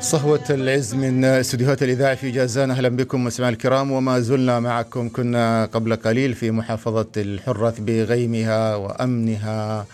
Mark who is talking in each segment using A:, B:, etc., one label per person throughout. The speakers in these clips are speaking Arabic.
A: صهوة العز من استديوهات الإذاعة في جازان أهلا بكم مستمعي الكرام. وما زلنا معكم كنا قبل قليل في محافظة الحرة بغيمها وأمنها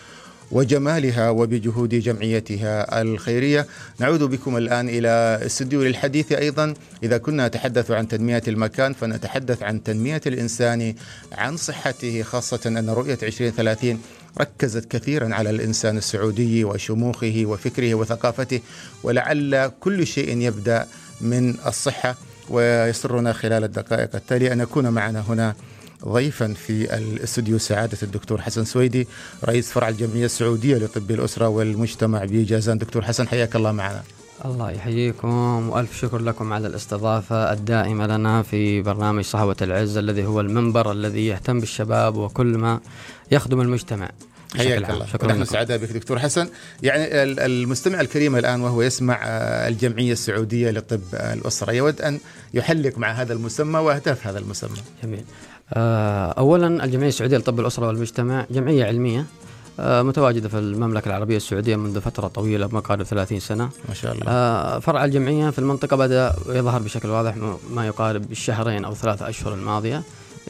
A: وجمالها وبجهود جمعيتها الخيرية. نعود بكم الآن إلى استديو للحديث أيضا. إذا كنا نتحدث عن تنمية المكان فنتحدث عن تنمية الإنسان عن صحته خاصة أن رؤية 2030 ركزت كثيرا على الإنسان السعودي وشموخه وفكره وثقافته ولعل كل شيء يبدأ من الصحة ويسرنا خلال الدقائق التالية. أن يكون معنا هنا ضيفا في الاستوديو سعادة الدكتور حسن سويدي رئيس فرع الجمعية السعودية لطب الأسرة والمجتمع بجازان. دكتور حسن حياك الله معنا.
B: الله يحييكم وألف شكر لكم على الاستضافة الدائمة لنا في برنامج صحوة العز الذي هو المنبر الذي يهتم بالشباب وكل ما يخدم المجتمع.
A: حياك الله. شكرا نحن سعداء بك دكتور حسن. يعني المستمع الكريم الآن وهو يسمع الجمعية السعودية لطب الأسرة. يود أن يحلق مع هذا المسمى وأهداف هذا المسمى.
B: جميل. اولا الجمعية السعودية لطب الأسرة والمجتمع جمعية علمية. متواجدة في المملكة العربية السعودية منذ فترة طويلة ما قارب 30 سنة.
A: ما شاء الله.
B: فرع الجمعية في المنطقة بدأ يظهر بشكل واضح ما يقارب الشهرين أو ثلاثة أشهر الماضية.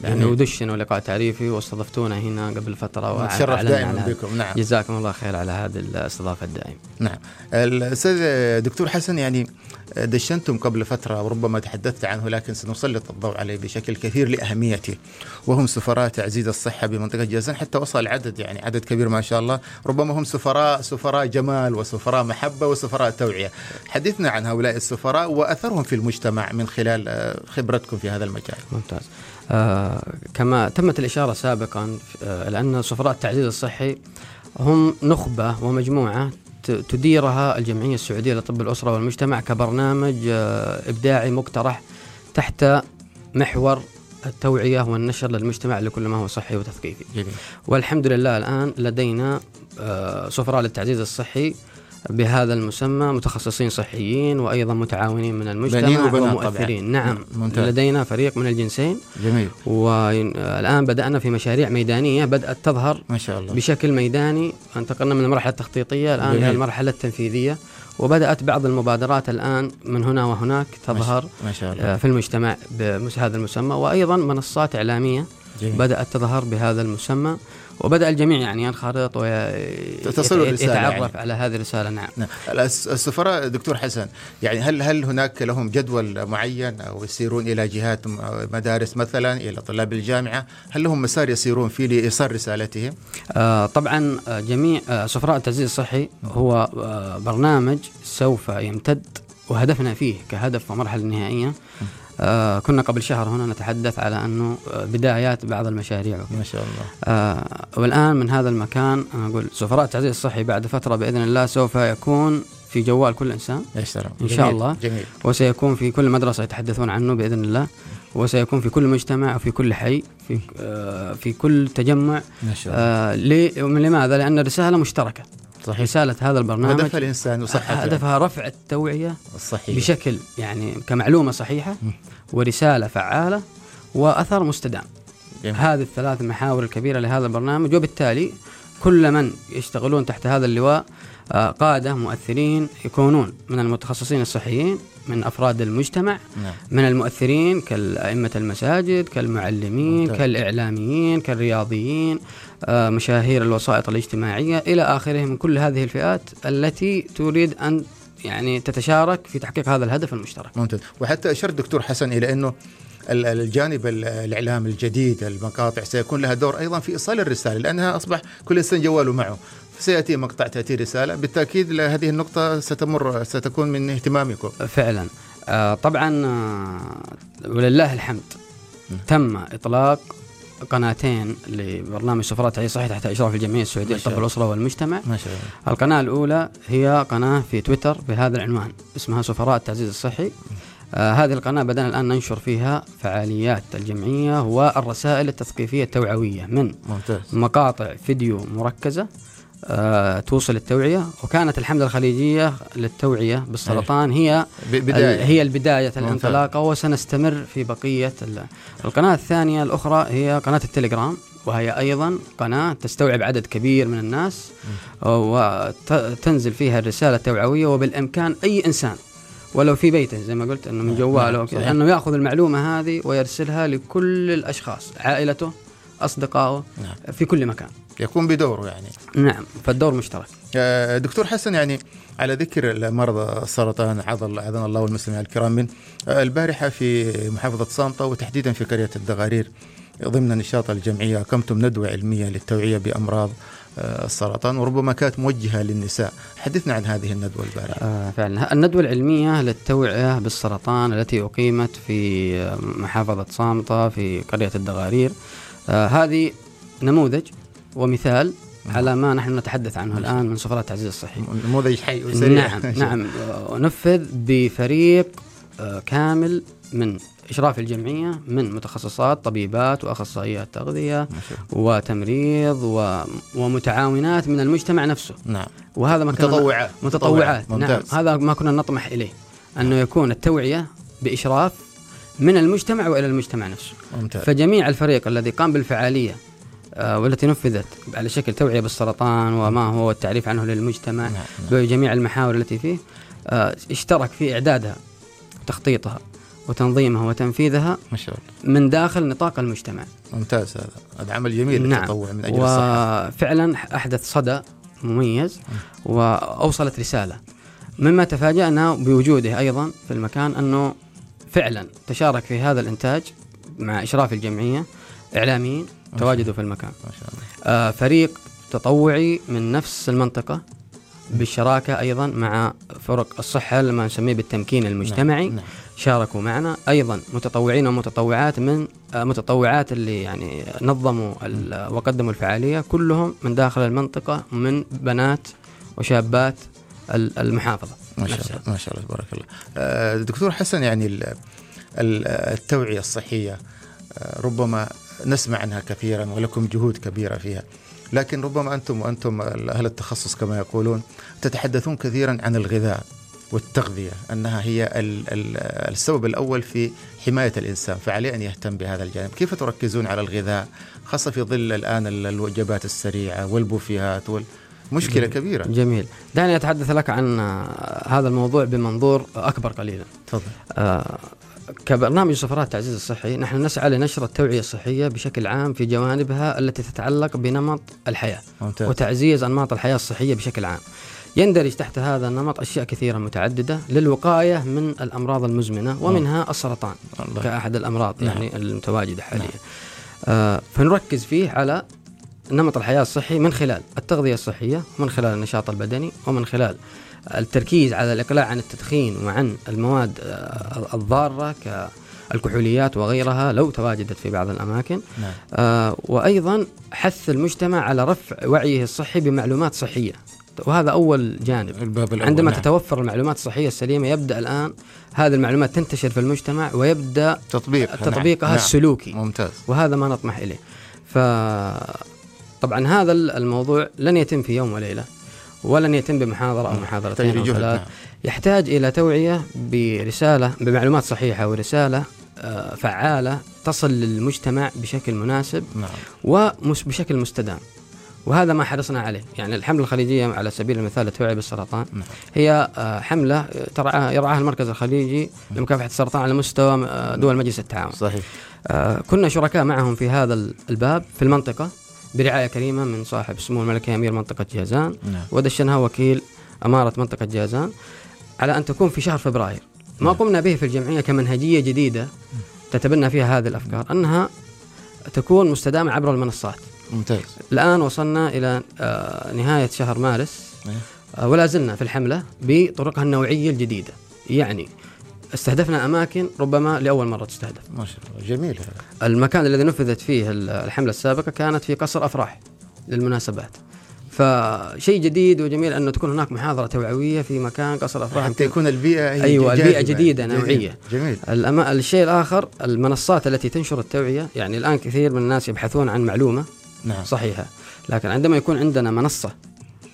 B: يعني ودشنا لقاء تعريفي واستضفتونا هنا قبل فترة
A: نتشرف دائما بكم. نعم.
B: جزاكم الله خير على هذه الاستضافة الدائمة.
A: نعم. الأستاذ دكتور حسن يعني دشنتم قبل فترة وربما تحدثت عنه لكن سنسلط الضوء عليه بشكل كثير لأهميته وهم سفراء تعزيز الصحة بمنطقة جازان حتى وصل العدد يعني عدد كبير ما شاء الله. ربما هم سفراء سفراء جمال وسفراء محبة وسفراء توعية. حدثنا عن هؤلاء السفراء وأثرهم في المجتمع من خلال خبرتكم في هذا المجال.
B: ممتاز. آه كما تمت الإشارة سابقا آه لأن سفراء التعزيز الصحي هم نخبة ومجموعة تديرها الجمعية السعودية لطب الأسرة والمجتمع كبرنامج آه إبداعي مقترح تحت محور التوعية والنشر للمجتمع لكل ما هو صحي وتثقيفي. والحمد لله الآن لدينا سفراء للتعزيز الصحي بهذا المسمى متخصصين صحيين وأيضا متعاونين من المجتمع ومؤثرين طبعا. نعم. ممتاز. لدينا فريق من الجنسين.
A: جميل.
B: والآن بدأنا في مشاريع ميدانية بدأت تظهر
A: ما شاء الله.
B: بشكل ميداني. انتقلنا من المرحلة التخطيطية الآن إلى المرحلة التنفيذية. وبدأت بعض المبادرات الآن من هنا وهناك تظهر
A: ما شاء الله.
B: في المجتمع بهذا المسمى. وأيضا منصات إعلامية جميل. بدات تظهر بهذا المسمى وبدأ الجميع يعني ينخرط ويتعرف يعني. على هذه الرسالة نعم.
A: نعم السفراء دكتور حسن يعني هل هل هناك لهم جدول معين أو يسيرون إلى جهات مدارس مثلا إلى طلاب الجامعة هل لهم مسار يسيرون فيه لإيصال رسالتهم
B: آه طبعا جميع آه سفراء التعزيز الصحي هو آه برنامج سوف يمتد وهدفنا فيه كهدف ومرحلة نهائية آه كنا قبل شهر هنا نتحدث على أنه بدايات بعض المشاريع.
A: ما شاء الله.
B: آه والآن من هذا المكان أنا أقول سفراء التعزيز الصحي بعد فترة بإذن الله سوف يكون في جوال كل إنسان.
A: يا سلام.
B: إن شاء الله.
A: جميل.
B: وسيكون في كل مدرسة يتحدثون عنه بإذن الله. وسيكون في كل مجتمع وفي كل حي في آه في كل تجمع.
A: ما شاء الله.
B: آه لماذا؟ لأن الرسالة مشتركة. صحيح. رسالة هذا البرنامج
A: هدف الإنسان وصحته
B: هدفها رفع التوعية
A: الصحية
B: بشكل يعني كمعلومة صحيحة. ورسالة فعالة وأثر مستدام جميل. هذه الثلاث محاور الكبيرة لهذا البرنامج وبالتالي كل من يشتغلون تحت هذا اللواء قادة مؤثرين يكونون من المتخصصين الصحيين من أفراد المجتمع
A: نعم.
B: من المؤثرين كالأئمة المساجد كالمعلمين
A: ممتاز.
B: كالإعلاميين كالرياضيين آه مشاهير الوسائط الاجتماعية إلى آخره من كل هذه الفئات التي تريد أن يعني تتشارك في تحقيق هذا الهدف المشترك
A: ممتاز وحتى أشرت دكتور حسن إلى أنه الجانب الإعلام الجديد المقاطع سيكون لها دور أيضا في إيصال الرسالة لأنها أصبح كل انسان جواله معه. سيأتي مقطع تأتي رسالة بالتأكيد هذه النقطة ستمر ستكون من اهتمامكم
B: فعلا. آه طبعا آه ولله الحمد. تم إطلاق قناتين لبرنامج سفرات تعزيز صحي تحت إشراف الجمعية السعودية لطب الأسرة والمجتمع.
A: ما شاء الله.
B: القناة الأولى هي قناة في تويتر بهذا العنوان اسمها سفراء التعزيز الصحي. آه هذه القناة بدأنا الآن ننشر فيها فعاليات الجمعية والرسائل التثقيفية التوعوية من
A: ممتاز.
B: مقاطع فيديو مركزة آه توصل التوعية وكانت الحملة الخليجية للتوعية بالسرطان هي
A: بداية.
B: هي البداية الانطلاقة وسنستمر في بقية القناة الثانية الأخرى هي قناة التليجرام وهي أيضا قناة تستوعب عدد كبير من الناس وتنزل فيها الرسالة التوعوية وبالإمكان أي إنسان ولو في بيته زي ما قلت إنه من
A: نعم،
B: جواله
A: نعم،.
B: انه يأخذ المعلومة هذه ويرسلها لكل الأشخاص عائلته أصدقائه
A: نعم.
B: في كل مكان
A: يقوم بدوره يعني
B: نعم فالدور مشترك
A: آه، دكتور حسن يعني على ذكر مرضى السرطان عضل اعاذنا الله والمسلمين الكرام من آه، البارحة في محافظة صامته وتحديدا في قرية الدغارير ضمن نشاط الجمعية اقمتم ندوة علمية للتوعية بأمراض آه، السرطان وربما كانت موجهة للنساء. حدثنا عن هذه الندوة البارحة.
B: آه فعلا. الندوة العلمية للتوعية بالسرطان التي أقيمت في آه، محافظة صامتة في قرية الدغارير. آه هذه نموذج ومثال على ما نحن نتحدث عنه الآن من سفرات التعزيز الصحي
A: نموذج حي وسريع
B: نعم نعم. آه، نفذ بفريق آه، كامل من إشراف الجمعية من متخصصات طبيبات وأخصائيات تغذية. وتمريض و... ومتعاونات من المجتمع نفسه.
A: نعم.
B: وهذا ما كنا
A: متطوعات.
B: متطوعات. نعم. هذا ما كنا نطمح إليه أنه يكون التوعية بإشراف من المجتمع وإلى المجتمع نفسه.
A: ممتاز.
B: فجميع الفريق الذي قام بالفعالية آه، والتي نفذت على شكل توعية بالسرطان وما هو التعريف عنه للمجتمع
A: نعم، نعم.
B: بجميع المحاور التي فيه آه، اشترك في إعدادها وتخطيطها وتنظيمها وتنفيذها
A: ما شاء الله.
B: من داخل نطاق المجتمع.
A: ممتاز هذا. هذا عمل جميل
B: نعم.
A: التطوع من أجل الصحة.
B: وفعلا أحدث صدى مميز وأوصلت رسالة. مما تفاجأنا بوجوده أيضا في المكان أنه فعلا تشارك في هذا الإنتاج مع إشراف الجمعية إعلاميين تواجدوا في المكان.
A: ما شاء الله.
B: آه فريق تطوعي من نفس المنطقة بالشراكه أيضا مع فرق الصحة اللي ما نسميه بالتمكين المجتمعي.
A: نعم.
B: شاركوا معنا. أيضا متطوعين ومتطوعات من آه، متطوعات اللي يعني نظموا ال- وقدموا الفعالية. كلهم من داخل المنطقة من بنات وشابات ال- المحافظة
A: ما شاء. الله ما شاء الله تبارك الله. آه، دكتور حسن يعني ال- ال- التوعية الصحية آه، ربما نسمع عنها كثيرا ولكم جهود كبيرة فيها. لكن ربما أنتم وأنتم أهل التخصص كما يقولون تتحدثون كثيرا عن الغذاء والتغذية أنها هي ال- ال- السبب الأول في حماية الإنسان فعليه أن يهتم بهذا الجانب، كيف تركزون على الغذاء؟ خاصة في ظل الآن ال- الوجبات السريعة والبوفيهات وال مشكلة كبيرة.
B: جميل. دعني أتحدث لك عن هذا الموضوع بمنظور أكبر قليلا.
A: تفضل.
B: آه، كبرنامج سفرات التعزيز الصحي نحن نسعى لنشر التوعية الصحية بشكل عام في جوانبها التي تتعلق بنمط الحياة
A: ممتاز.
B: وتعزيز أنماط الحياة الصحية بشكل عام. يندرج تحت هذا النمط أشياء كثيرة متعددة للوقاية من الأمراض المزمنة ومنها السرطان
A: الله.
B: كأحد الأمراض
A: نعم.
B: يعني المتواجدة حاليا. آه فنركز فيه على نمط الحياة الصحي من خلال التغذية الصحية ومن خلال النشاط البدني ومن خلال التركيز على الإقلاع عن التدخين وعن المواد آه، الضارة كالكحوليات وغيرها لو تواجدت في بعض الأماكن.
A: نعم.
B: آه، وأيضا حث المجتمع على رفع وعيه الصحي بمعلومات صحية. وهذا أول جانب.
A: الباب الأول
B: عندما
A: نعم.
B: تتوفر المعلومات الصحية السليمة يبدأ الآن هذه المعلومات تنتشر في المجتمع ويبدأ
A: تطبيق
B: تطبيقها
A: نعم.
B: السلوكي.
A: ممتاز.
B: وهذا ما نطمح إليه. ف طبعا هذا الموضوع لن يتم في يوم وليلة. ولن يتم بمحاضرة أو محاضرتين
A: يحتاج
B: أو ثلاث.
A: نعم.
B: يحتاج إلى توعية برسالة بمعلومات صحيحة ورسالة آه، فعالة تصل للمجتمع بشكل مناسب
A: نعم.
B: وبشكل مستدام. وهذا ما حرصنا عليه. يعني الحملة الخليجية على سبيل المثال التوعية بالسرطان
A: نعم.
B: هي آه، حملة ترعاها يرعاها المركز الخليجي لمكافحة السرطان على مستوى آه، دول مجلس التعاون.
A: صحيح.
B: آه، كنا شركاء معهم في هذا ال- الباب في المنطقة. برعاية كريمة من صاحب سمو الملكي أمير منطقة جازان.
A: نعم.
B: ودشنها وكيل أمارة منطقة جازان على أن تكون في شهر فبراير. ما قمنا به في الجمعية كمنهجية جديدة تتبنى فيها هذه الأفكار أنها تكون مستدامة عبر المنصات.
A: ممتاز.
B: الآن وصلنا إلى آه، نهاية شهر مارس.
A: إيه.
B: آه، ولا زلنا في الحملة بطرقها النوعية الجديدة. يعني استهدفنا أماكن ربما لأول مرة تستهدف
A: ما شاء الله جميل هذا
B: المكان الذي نفذت فيه ال- الحملة السابقة كانت في قصر أفراح للمناسبات فشيء جديد وجميل أنه تكون هناك محاضرة توعوية في مكان قصر أفراح
A: حتى يكون البيئة هي
B: أيوة،
A: جاذبة.
B: البيئة جديدة،
A: جميل.
B: نوعية.
A: جميل
B: الأما... الشيء الآخر المنصات التي تنشر التوعية يعني الآن كثير من الناس يبحثون عن معلومة
A: نعم
B: صحيحة لكن عندما يكون عندنا منصة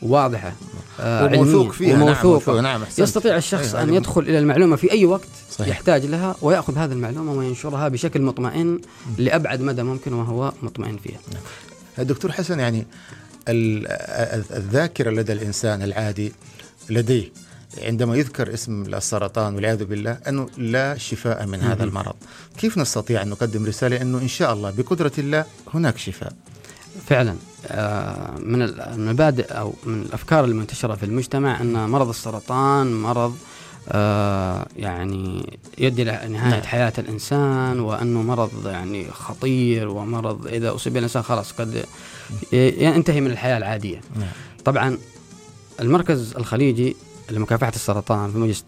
B: واضحة آه
A: وموثوق فيها. نعم
B: وموثوقة
A: موثوق، نعم أحسنت.
B: يستطيع الشخص
A: أيوة،
B: أن يدخل إلى المعلومة في أي وقت
A: صحيح.
B: يحتاج لها ويأخذ هذه المعلومة وينشرها بشكل مطمئن لأبعد مدى ممكن وهو مطمئن فيها.
A: الدكتور حسن يعني ال- الذاكرة لدى الإنسان العادي لديه عندما يذكر اسم السرطان والعياذ بالله أنه لا شفاء من هذا المرض. كيف نستطيع أن نقدم رسالة أنه إن شاء الله بقدرة الله هناك شفاء؟
B: فعلا. من المبادئ أو من الأفكار المنتشرة في المجتمع إن مرض السرطان مرض آه، يعني يؤدي إلى نهاية نعم. حياة الإنسان وأنه مرض يعني خطير ومرض إذا أصيب الإنسان خلاص قد ينتهي من الحياة العادية. نعم. طبعا المركز الخليجي لمكافحة السرطان في مجلس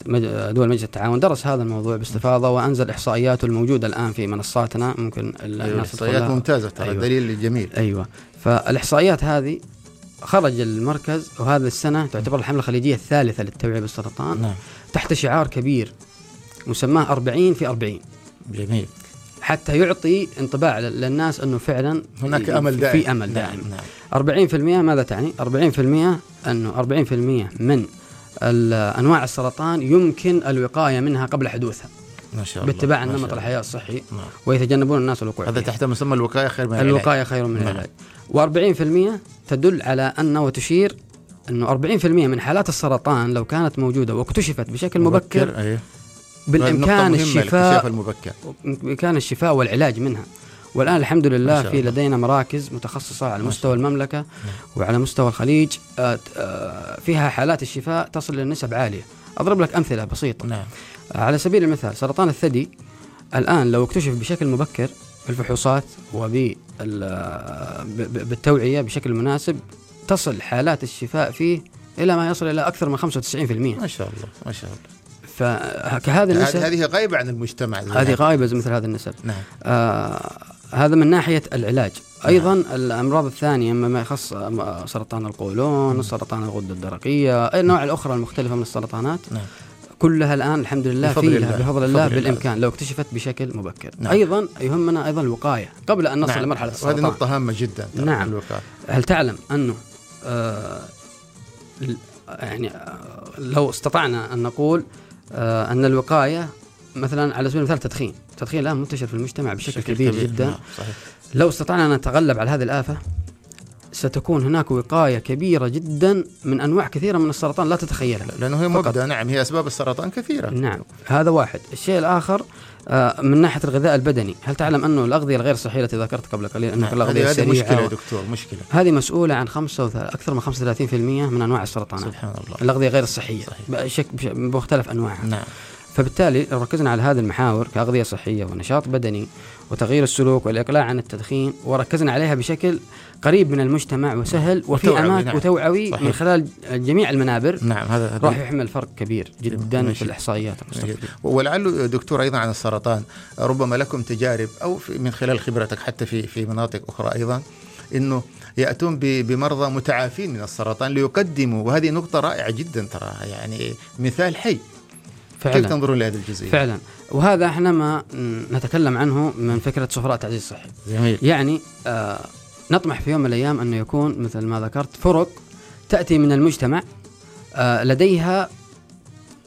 B: دول مجلس التعاون درس هذا الموضوع باستفاضة وأنزل إحصائياته الموجودة الآن في منصاتنا. ممكن
A: أيوة إحصائيات ممتازة ترى أيوة. دليل جميل.
B: أيوة. فالإحصائيات هذه خرج المركز وهذه السنة تعتبر الحملة الخليجية الثالثة للتوعية بالسرطان. نعم. تحت شعار كبير مسماه 40 في 40
A: جميل.
B: حتى يعطي انطباع للناس إنه فعلا
A: هناك أمل دائم.
B: في أمل دائم. نعم. 40% ماذا تعني؟ 40% أنه 40% من أنواع السرطان يمكن الوقاية منها قبل حدوثها. ما شاء الله باتباع النمط الحياة الصحي نعم. ويتجنبون الناس الوقوع
A: هذا تحت مسمى الوقاية خير من
B: العلاج الوقاية خير من نعم. العلاج و40% تدل على أن وتشير أنه 40% من حالات السرطان لو كانت موجودة واكتشفت بشكل مبكر, مبكر أيه. بالإمكان الشفاء المبكر. بإمكان الشفاء والعلاج منها. والآن الحمد لله في لدينا مراكز متخصصة على مستوى المملكة نعم. وعلى مستوى الخليج. آه، آه، فيها حالات الشفاء تصل لنسب عالية. أضرب لك أمثلة بسيطة. نعم. على سبيل المثال سرطان الثدي الآن لو اكتشف بشكل مبكر بالفحوصات وبالتوعيه بشكل مناسب تصل حالات الشفاء فيه إلى ما يصل إلى أكثر من 95%
A: ما شاء الله ما شاء الله.
B: فكهذه النسب
A: هذه غايبة عن المجتمع.
B: هذه غايبة مثل هذه النسب. نعم. آه هذا من ناحية العلاج نعم. أيضا نعم. الأمراض الثانية ما يخص سرطان القولون سرطان الغدة الدرقية النوع الأخرى المختلفة من السرطانات نعم. كلها الآن الحمد لله بفضل فيها الله. بفضل الله بالإمكان الله. لو اكتشفت بشكل مبكر نعم. أيضا يهمنا أيضا الوقاية قبل أن نصل نعم. لمرحلة السرطان
A: وهذه نقطة هامة جدا
B: نعم الوقاية. هل تعلم أنه آه يعني آه لو استطعنا أن نقول آه أن الوقاية مثلا على سبيل المثال تدخين. التدخين الآن منتشر في المجتمع بشكل كبير, كبير جدا. نعم صحيح. لو استطعنا أن نتغلب على هذه الآفة ستكون هناك وقاية كبيرة جدا من أنواع كثيرة من السرطان لا تتخيلها.
A: لأنه هي مبدأ. نعم هي أسباب السرطان كثيرة.
B: نعم هذا واحد. الشيء الآخر آه من ناحية الغذاء البدني هل تعلم أنه الأغذية الغير صحية التي ذكرت قبل قليل أنه
A: نعم. الأغذية هذه مشكلة يا دكتور مشكلة.
B: هذه مسؤولة عن خمسة. أكثر من 35% من أنواع السرطانات.
A: سبحان الله.
B: الأغذية غير الصحية صحيح. بمختلف أنواعها. نعم. فبالتالي لو ركزنا على هذه المحاور كأغذية صحية ونشاط بدني وتغيير السلوك والإقلاع عن التدخين وركزنا عليها بشكل قريب من المجتمع وسهل وفي أماكن نعم. وتوعوي صحيح. من خلال جميع المنابر
A: نعم هذا
B: راح يحمل فرق كبير جدا ماشي. في الإحصائيات
A: ولعله دكتور أيضا عن السرطان ربما لكم تجارب أو من خلال خبرتك حتى في في مناطق أخرى أيضا إنه يأتون بمرضى متعافين من السرطان ليقدموا وهذه نقطة رائعة جدا تراها يعني مثال حي فعلا. كيف تنظرون لهذه الجزئية؟
B: فعلا. وهذا إحنا ما نتكلم عنه من فكرة سفراء تعزيز الصحي. جميل. يعني آه نطمح في يوم من الأيام انه يكون مثل ما ذكرت فرق تأتي من المجتمع آه لديها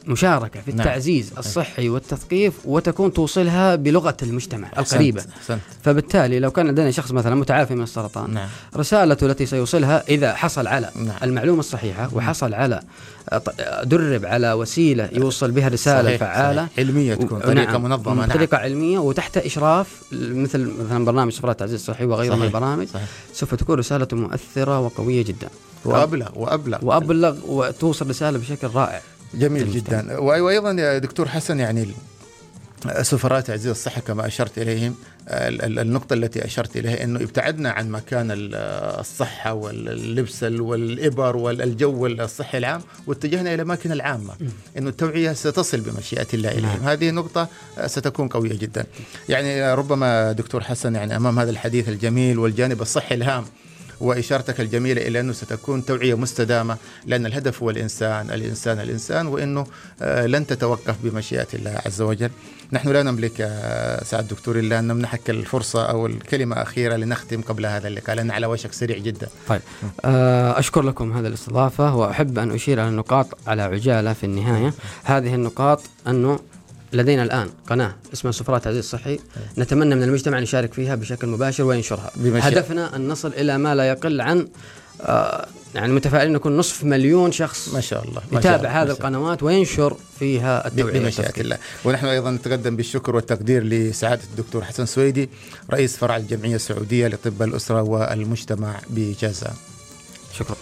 B: مشاركة في نعم. التعزيز الصحي والتثقيف وتكون توصلها بلغة المجتمع القريبة أحسنت. فبالتالي لو كان لدينا شخص مثلا متعافي من السرطان نعم. رسالته التي سيوصلها إذا حصل على نعم. المعلومة الصحيحة نعم. وحصل على درب على وسيلة يوصل بها رسالة صحيح. فعالة صحيح.
A: علمية تكون طريقة نعم. منظمة
B: نعم. طريقة علمية وتحت إشراف مثل مثلا برنامج سفرات التعزيز الصحي وغيره من البرامج صحيح. سوف تكون رسالته مؤثرة وقوية جدا
A: وأبلغ وأبلغ
B: وأبلغ وتوصل رسالة بشكل رائع
A: جميل جدا. وأيضا يا دكتور حسن يعني سفراء تعزيز الصحة كما أشرت إليهم النقطة التي أشرت إليها أنه ابتعدنا عن مكان الصحة واللبس والإبر والجو الصحي العام واتجهنا إلى الأماكن العامة. أنه التوعية ستصل بمشيئة الله إليهم. نعم. هذه نقطة ستكون قوية جدا. يعني ربما دكتور حسن يعني أمام هذا الحديث الجميل والجانب الصحي الهام وإشارتك الجميلة إلى أنه ستكون توعية مستدامة لأن الهدف هو الإنسان الإنسان الإنسان وأنه آه، لن تتوقف بمشيئة الله عز وجل. نحن لا نملك آه، سعد دكتور إلا أن نمنحك الفرصة أو الكلمة أخيرة لنختم قبل هذا اللقاء لأن على وشك سريع جدا.
B: طيب آه، أشكر لكم هذه الاستضافة وأحب أن أشير على النقاط على عجالة في النهاية. هذه النقاط أنه لدينا الآن قناة اسمها سفراء تعزيز الصحي نتمنى من المجتمع أن يشارك فيها بشكل مباشر وينشرها بمشي. هدفنا أن نصل إلى ما لا يقل عن آه يعني متفائلين نكون نصف مليون شخص
A: ما شاء الله ما
B: يتابع
A: شاء.
B: هذه. القنوات وينشر فيها التوعية
A: بمشيئة
B: والتثقيف.
A: الله ونحن أيضا نتقدم بالشكر والتقدير لسعادة الدكتور حسن سويدي رئيس فرع الجمعية السعودية لطب الأسرة والمجتمع بجازان
B: شكرا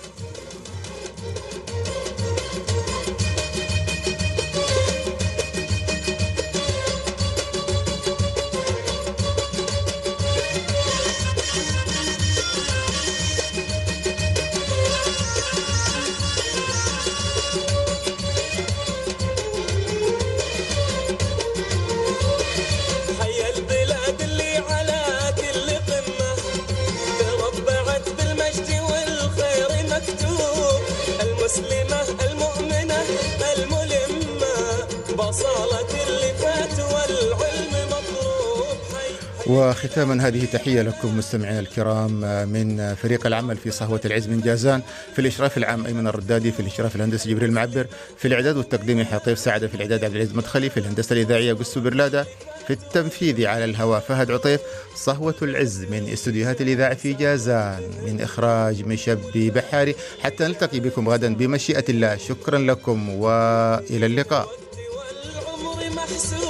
C: المسلمة المؤمنة الملمة. بصالة اللي فات والعلم مطلوب.
A: وختاما هذه تحية لكم مستمعينا الكرام من فريق العمل في صهوة العز من جازان في الإشراف العام أيمن الردادي في الإشراف الهندسي جبريل معبر في الإعداد والتقديم حطيف سعد في الإعداد عبد العزيز مدخلي في الهندسة الإذاعية قسو برلادة. في التنفيذ على الهواء فهد عطيف صهوة العز من استديوهات الإذاعة في جازان. من إخراج مشبي بحاري حتى نلتقي بكم غدا بمشيئة الله. شكرا لكم وإلى اللقاء.
C: والعمر محسوب.